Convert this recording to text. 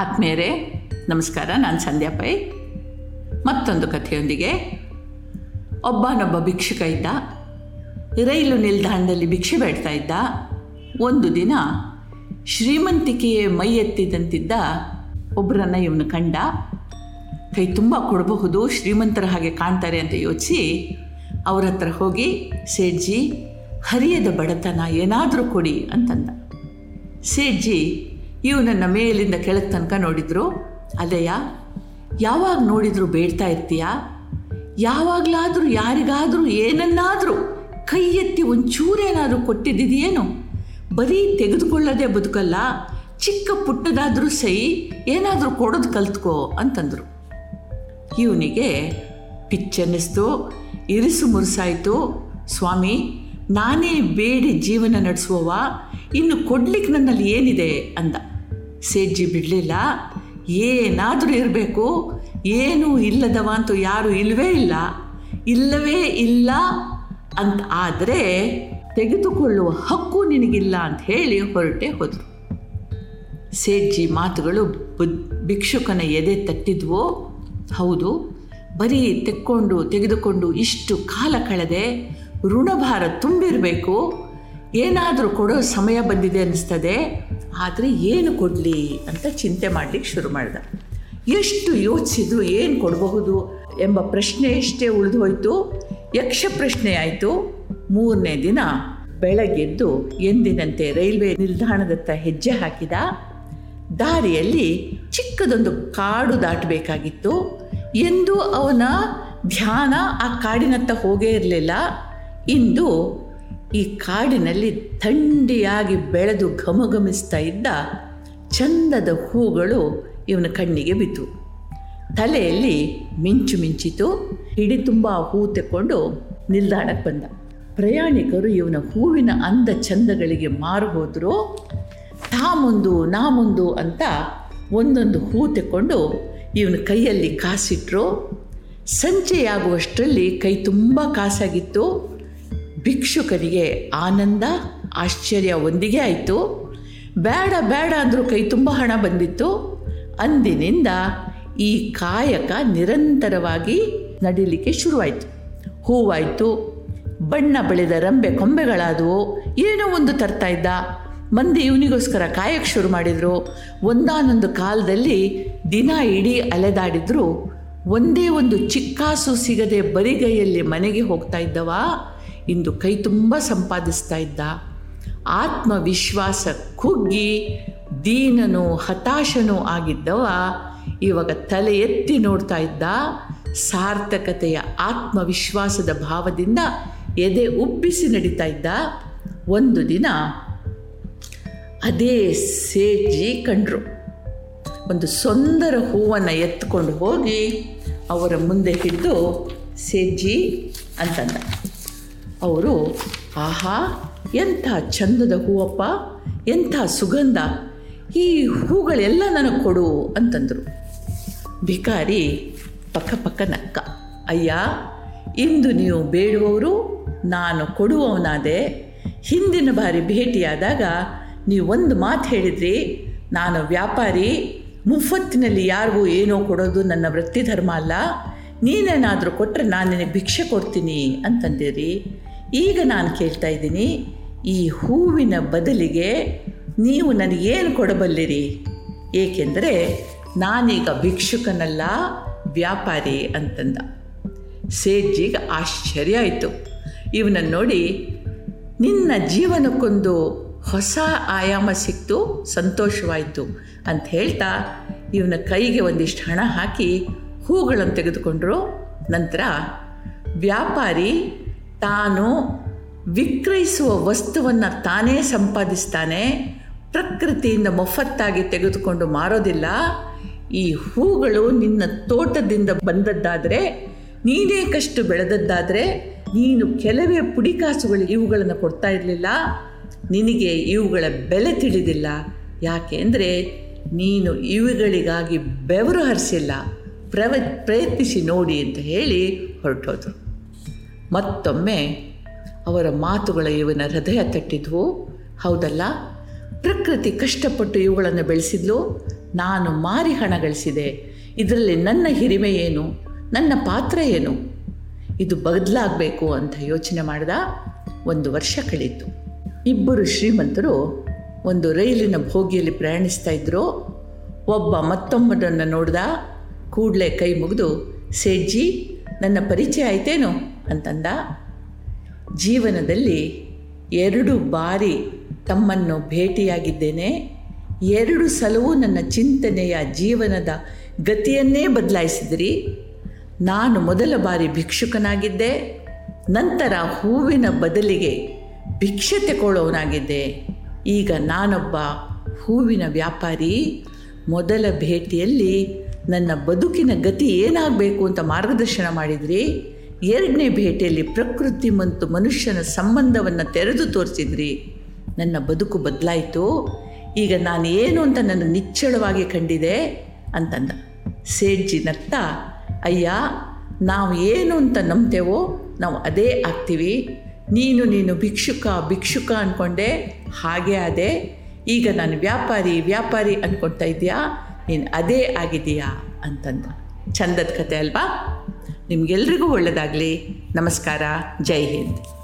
ಆತ್ಮೀಯರೇ, ನಮಸ್ಕಾರ, ನಾನು ಸಂಧ್ಯಾ ಪೈ ಮತ್ತೊಂದು ಕಥೆಯೊಂದಿಗೆ. ಒಬ್ಬನೊಬ್ಬ ಭಿಕ್ಷುಕ ಇದ್ದ. ರೈಲು ನಿಲ್ದಾಣದಲ್ಲಿ ಭಿಕ್ಷೆ ಬೇಡ್ತಾ ಇದ್ದ. ಒಂದು ದಿನ ಶ್ರೀಮಂತಿಕೆಯೇ ಮೈ ಎತ್ತಿದಂತಿದ್ದ ಒಬ್ಬರನ್ನ ಇವನು ಕಂಡ. ಕೈ ತುಂಬ ಕೊಡಬಹುದು, ಶ್ರೀಮಂತರ ಹಾಗೆ ಕಾಣ್ತಾರೆ ಅಂತ ಯೋಚಿಸಿ ಅವರ ಹತ್ರ ಹೋಗಿ ಸೇಠ್ಜಿ ಹರಿಯದ ಬಡತನ ಏನಾದರೂ ಕೊಡಿ ಅಂತಂದ. ಸೇಠ್ಜಿ ಇವನನ್ನು ಮೇಲಿಂದ ಕೆಳಗೆ ತನಕ ನೋಡಿದ್ರು. ಅದಯ್ಯ ಯಾವಾಗ ನೋಡಿದ್ರು ಬೇಡ್ತಾ ಇರ್ತೀಯ? ಯಾವಾಗಲಾದರೂ ಯಾರಿಗಾದರೂ ಏನನ್ನಾದರೂ ಕೈ ಎತ್ತಿ ಒಂಚೂರೇನಾದರೂ ಕೊಟ್ಟಿದ್ದಿದೆಯೇನು? ಬರೀ ತೆಗೆದುಕೊಳ್ಳದೆ ಬದುಕಲ್ಲ, ಚಿಕ್ಕ ಪುಟ್ಟದಾದರೂ ಸೈ, ಏನಾದರೂ ಕೊಡೋದು ಕಲ್ತ್ಕೋ ಅಂತಂದರು. ಇವನಿಗೆ ಪಿಚ್ಚನ್ನಿಸ್ತು ಇರಿಸು ಮುರುಸಾಯಿತು, ಸ್ವಾಮಿ, ನಾನೇ ಬೇಡಿ ಜೀವನ ನಡೆಸುವವ, ಇನ್ನು ಕೊಡ್ಲಿಕ್ಕೆ ನನ್ನಲ್ಲಿ ಏನಿದೆ? ಅಂದ. ಸೇಜ್ಜಿ ಬಿಡಲಿಲ್ಲ. ಏನಾದರೂ ಇರಬೇಕು. ಏನೂ ಇಲ್ಲದವ ಅಂತೂ ಯಾರೂ ಇಲ್ಲವೇ ಇಲ್ಲ. ಇಲ್ಲವೇ ಇಲ್ಲ ಅಂತ ಆದರೆ ತೆಗೆದುಕೊಳ್ಳುವ ಹಕ್ಕು ನಿನಗಿಲ್ಲ ಅಂತ ಹೇಳಿ ಹೊರಟೆ ಹೋದರು. ಸೇಜ್ಜಿ ಮಾತುಗಳು ಬುದ್ ಭಿಕ್ಷುಕನ ಎದೆ ತಟ್ಟಿದ್ವೋ? ಹೌದು. ಬರೀ ತೆಕ್ಕೊಂಡು, ತೆಗೆದುಕೊಂಡು ಇಷ್ಟು ಕಾಲ ಕಳೆದೆ ಋಣಭಾರ ತುಂಬಿರಬೇಕು. ಏನಾದರೂ ಕೊಡೋ ಸಮಯ ಬಂದಿದೆ ಅನ್ನಿಸ್ತದೆ ಆದರೆ ಏನು ಕೊಡಲಿ ಅಂತ ಚಿಂತೆ ಮಾಡಲಿಕ್ಕೆ ಶುರು ಮಾಡಿದ. ಎಷ್ಟು ಯೋಚಿಸಿದ್ರು ಏನು ಕೊಡಬಹುದು ಎಂಬ ಪ್ರಶ್ನೆ ಎಷ್ಟೇ ಉಳಿದು ಹೋಯಿತು, ಯಕ್ಷ ಪ್ರಶ್ನೆ ಆಯಿತು, ಮೂರನೇ ದಿನ ಬೆಳಗ್ಗೆದ್ದು ಎಂದಿನಂತೆ ರೈಲ್ವೆ ನಿಲ್ದಾಣದತ್ತ ಹೆಜ್ಜೆ ಹಾಕಿದ. ದಾರಿಯಲ್ಲಿ ಚಿಕ್ಕದೊಂದು ಕಾಡು ದಾಟಬೇಕಾಗಿತ್ತು. ಎಂದು ಅವನ ಧ್ಯಾನ ಆ ಕಾಡಿನತ್ತ ಹೋಗೇ ಇರಲಿಲ್ಲ. ಇಂದು ಈ ಕಾಡಿನಲ್ಲಿ ಥಂಡಿಯಾಗಿ ಬೆಳೆದು ಘಮಘಮಿಸ್ತಾ ಇದ್ದ ಚಂದದ ಹೂಗಳು ಇವನ ಕಣ್ಣಿಗೆ ಬಿತ್ತು. ತಲೆಯಲ್ಲಿ ಮಿಂಚು ಮಿಂಚಿತು ಹಿಡಿ ತುಂಬ ಹೂ ತೆಕ್ಕೊಂಡು ನಿಲ್ದಾಣಕ್ಕೆ ಬಂದ. ಪ್ರಯಾಣಿಕರು ಇವನ ಹೂವಿನ ಅಂದ ಚಂದಗಳಿಗೆ ಮಾರು ಹೋದರು. ತಾ ಮುಂದು, ನಾ ಮುಂದು ಅಂತ ಒಂದೊಂದು ಹೂ ತೆಕ್ಕೊಂಡು ಇವನ ಕೈಯಲ್ಲಿ ಕಾಸಿಟ್ರು. ಸಂಜೆಯಾಗುವಷ್ಟರಲ್ಲಿ ಕೈ ತುಂಬ ಕಾಸಾಗಿತ್ತು. ಭಿಕ್ಷುಕರಿಗೆ ಆನಂದ, ಆಶ್ಚರ್ಯ ಒಂದಿಗೆ ಆಯಿತು. ಬೇಡ ಬೇಡ ಅಂದರೂ ಕೈ ತುಂಬ ಹಣ ಬಂದಿತ್ತು. ಅಂದಿನಿಂದ ಈ ಕಾಯಕ ನಿರಂತರವಾಗಿ ನಡೀಲಿಕ್ಕೆ ಶುರುವಾಯಿತು. ಹೂವಾಯಿತು, ಬಣ್ಣ ಬೆಳೆದ ರಂಬೆ ಕೊಂಬೆಗಳಾದವು. ಏನೋ ಒಂದು ತರ್ತಾ ಇದ್ದ. ಮಂದಿ ಇವನಿಗೋಸ್ಕರ ಕಾಯಕ್ಕೆ ಶುರು ಮಾಡಿದರು. ಒಂದಾನೊಂದು ಕಾಲದಲ್ಲಿ ದಿನ ಇಡೀ ಅಲೆದಾಡಿದ್ರು. ಒಂದೇ ಒಂದು ಚಿಕ್ಕಾಸು ಸಿಗದೆ ಬರಿಗೈಯಲ್ಲಿ ಮನೆಗೆ ಹೋಗ್ತಾ ಇದ್ದವ. ಇಂದು ಕೈ ತುಂಬ ಸಂಪಾದಿಸ್ತಾ ಇದ್ದ. ಆತ್ಮವಿಶ್ವಾಸ ಕುಗ್ಗಿ ದೀನನು ಹತಾಶನೋ ಆಗಿದ್ದವ. ಇವಾಗ ತಲೆ ಎತ್ತಿ ನೋಡ್ತಾ ಇದ್ದ. ಸಾರ್ಥಕತೆಯ ಆತ್ಮವಿಶ್ವಾಸದ ಭಾವದಿಂದ ಎದೆ ಉಬ್ಬಿಸಿ ನಡೀತಾ ಇದ್ದ. ಒಂದು ದಿನ ಅದೇ ಸೇಜಿ ಕಂಡ್ರು. ಒಂದು ಸುಂದರ ಹೂವನ್ನು ಎತ್ಕೊಂಡು ಹೋಗಿ ಅವರ ಮುಂದೆ ಹಿಡಿದು, ಸೇಜಿ ಅಂತಂದ. ಅವರು, ಆಹಾ, ಎಂಥ ಚಂದದ ಹೂವಪ್ಪ, ಎಂಥ ಸುಗಂಧ, ಈ ಹೂಗಳೆಲ್ಲ ನನಗೆ ಕೊಡು ಅಂತಂದರು. ಭಿಕಾರಿ ಪಕ್ಕ ಪಕ್ಕ ನಕ್ಕ ಅಯ್ಯ, ಇಂದು ನೀವು ಬೇಡುವವರು, ನಾನು ಕೊಡುವವನಾದೆ. ಹಿಂದಿನ ಬಾರಿ ಭೇಟಿಯಾದಾಗ ನೀವು ಒಂದು ಮಾತು ಹೇಳಿದ್ರಿ, ನಾನು ವ್ಯಾಪಾರಿ, ಮುಫತ್ತಿನಲ್ಲಿ ಯಾರಿಗೂ ಏನೋ ಕೊಡೋದು ನನ್ನ ವೃತ್ತಿ ಧರ್ಮ ಅಲ್ಲ, ನೀನೇನಾದರೂ ಕೊಟ್ಟರೆ ನಾನು ನಿನಗೆ ಭಿಕ್ಷೆ ಕೊಡ್ತೀನಿ ಅಂತಂದಿರಿ. ಈಗ ನಾನು ಕೇಳ್ತಾ ಇದ್ದೀನಿ, ಈ ಹೂವಿನ ಬದಲಿಗೆ ನೀವು ನನಗೇನು ಕೊಡಬಲ್ಲಿರಿ? ಏಕೆಂದರೆ ನಾನೀಗ ಭಿಕ್ಷುಕನಲ್ಲ, ವ್ಯಾಪಾರಿ ಅಂತಂದ. ಸೇಜ್ಜಿಗೆ ಆಶ್ಚರ್ಯ ಆಯಿತು. ಇವನನ್ನು ನೋಡಿ ನಿನ್ನ ಜೀವನಕ್ಕೊಂದು ಹೊಸ ಆಯಾಮ ಸಿಕ್ತು, ಸಂತೋಷವಾಯಿತು ಅಂತ ಹೇಳ್ತಾ ಇವನ ಕೈಗೆ ಒಂದಿಷ್ಟು ಹಣ ಹಾಕಿ ಹೂಗಳನ್ನು ತೆಗೆದುಕೊಂಡ್ರು. ನಂತರ ವ್ಯಾಪಾರಿ ತಾನು ವಿಕ್ರಯಿಸುವ ವಸ್ತುವನ್ನು ತಾನೇ ಸಂಪಾದಿಸ್ತಾನೆ, ಪ್ರಕೃತಿಯಿಂದ ಮೊಫತ್ತಾಗಿ ತೆಗೆದುಕೊಂಡು ಮಾರೋದಿಲ್ಲ. ಈ ಹೂಗಳು ನಿನ್ನ ತೋಟದಿಂದ ಬಂದದ್ದಾದರೆ, ನೀನೇ ಕಷ್ಟು ಬೆಳೆದದ್ದಾದರೆ, ನೀನು ಕೆಲವೇ ಪುಡಿಕಾಸುಗಳು ಇವುಗಳನ್ನು ಕೊಡ್ತಾ ಇರಲಿಲ್ಲ. ನಿನಗೆ ಇವುಗಳ ಬೆಲೆ ತಿಳಿದಿಲ್ಲ. ಯಾಕೆ ಅಂದರೆ, ನೀನು ಇವುಗಳಿಗಾಗಿ ಬೆವರು ಹರಿಸಿಲ್ಲ. ಪ್ರವ, ಪ್ರಯತ್ನಿಸಿ ನೋಡಿ ಅಂತ ಹೇಳಿ ಹೊರಟೋದ್ರು. ಮತ್ತೊಮ್ಮೆ ಅವರ ಮಾತುಗಳ ಇವನ ಹೃದಯ ತಟ್ಟಿದ್ವು. ಹೌದಲ್ಲ? ಪ್ರಕೃತಿ ಕಷ್ಟಪಟ್ಟು ಇವುಗಳನ್ನು ಬೆಳೆಸಿದ್ಲು. ನಾನು ಮಾರಿ ಹಣ ಗಳಿಸಿದೆ. ಇದರಲ್ಲಿ ನನ್ನ ಹಿರಿಮೆ ಏನು? ನನ್ನ ಪಾತ್ರ ಏನು? ಇದು ಬದಲಾಗಬೇಕು ಅಂತ ಯೋಚನೆ ಮಾಡಿದ ಒಂದು ವರ್ಷ ಕಳೀತು ಇಬ್ಬರು ಶ್ರೀಮಂತರು ಒಂದು ರೈಲಿನ ಭೋಗಿಯಲ್ಲಿ ಪ್ರಯಾಣಿಸ್ತಾ ಇದ್ದರು ಒಬ್ಬ ಮತ್ತೊಬ್ಬರನ್ನು ನೋಡ್ದ, ಕೂಡಲೇ ಕೈ ಮುಗಿದು ಸೇಜ್ಜಿ ನನ್ನ ಪರಿಚಯ ಆಯ್ತೇನು? ಅಂತಂದ, ಜೀವನದಲ್ಲಿ ಎರಡು ಬಾರಿ ತಮ್ಮನ್ನು ಭೇಟಿಯಾಗಿದ್ದೇನೆ. ಎರಡು ಸಲವೂ ನನ್ನ ಚಿಂತನೆಯ ಜೀವನದ ಗತಿಯನ್ನೇ ಬದಲಾಯಿಸಿದಿರಿ. ನಾನು ಮೊದಲ ಬಾರಿ ಭಿಕ್ಷುಕನಾಗಿದ್ದೆ. ನಂತರ ಹೂವಿನ ಬದಲಿಗೆ ಭಿಕ್ಷೆ ತೆಕೊಳ್ಳೋವನಾಗಿದ್ದೆ ಈಗ ನಾನೊಬ್ಬ ಹೂವಿನ ವ್ಯಾಪಾರಿ. ಮೊದಲ ಭೇಟಿಯಲ್ಲಿ ನನ್ನ ಬದುಕಿನ ಗತಿ ಏನಾಗಬೇಕು ಅಂತ ಮಾರ್ಗದರ್ಶನ ಮಾಡಿದ್ರಿ. ಎರಡನೇ ಭೇಟಿಯಲ್ಲಿ ಪ್ರಕೃತಿ ಮತ್ತು ಮನುಷ್ಯನ ಸಂಬಂಧವನ್ನು ತೆರೆದು ತೋರಿಸಿದ್ರಿ. ನನ್ನ ಬದುಕು ಬದಲಾಯಿತು. ಈಗ ನಾನು ಏನು ಅಂತ ನನ್ನ ನಿಚ್ಚಳವಾಗಿ ಕಂಡಿದೆ ಅಂತಂದ. ಸೇಡ್ಜಿ ನತ್ತ ಅಯ್ಯ, ನಾವು ಏನು ಅಂತ ನಂಬ್ತೇವೋ ನಾವು ಅದೇ ಆಗ್ತೀವಿ. ನೀನು ನೀನು ಭಿಕ್ಷುಕ ಭಿಕ್ಷುಕ ಅಂದ್ಕೊಂಡೆ ಹಾಗೆ ಅದೇ ಈಗ ನಾನು ವ್ಯಾಪಾರಿ ವ್ಯಾಪಾರಿ ಅಂದ್ಕೊಳ್ತಾ ಇದೆಯಾ? ನೀನು ಅದೇ ಆಗಿದೆಯಾ ಅಂತಂದ. ಚಂದದ ಕತೆ ಅಲ್ವಾ? ನಿಮಗೆಲ್ರಿಗೂ ಒಳ್ಳೆಯದಾಗಲಿ ನಮಸ್ಕಾರ. ಜೈ ಹಿಂದ್.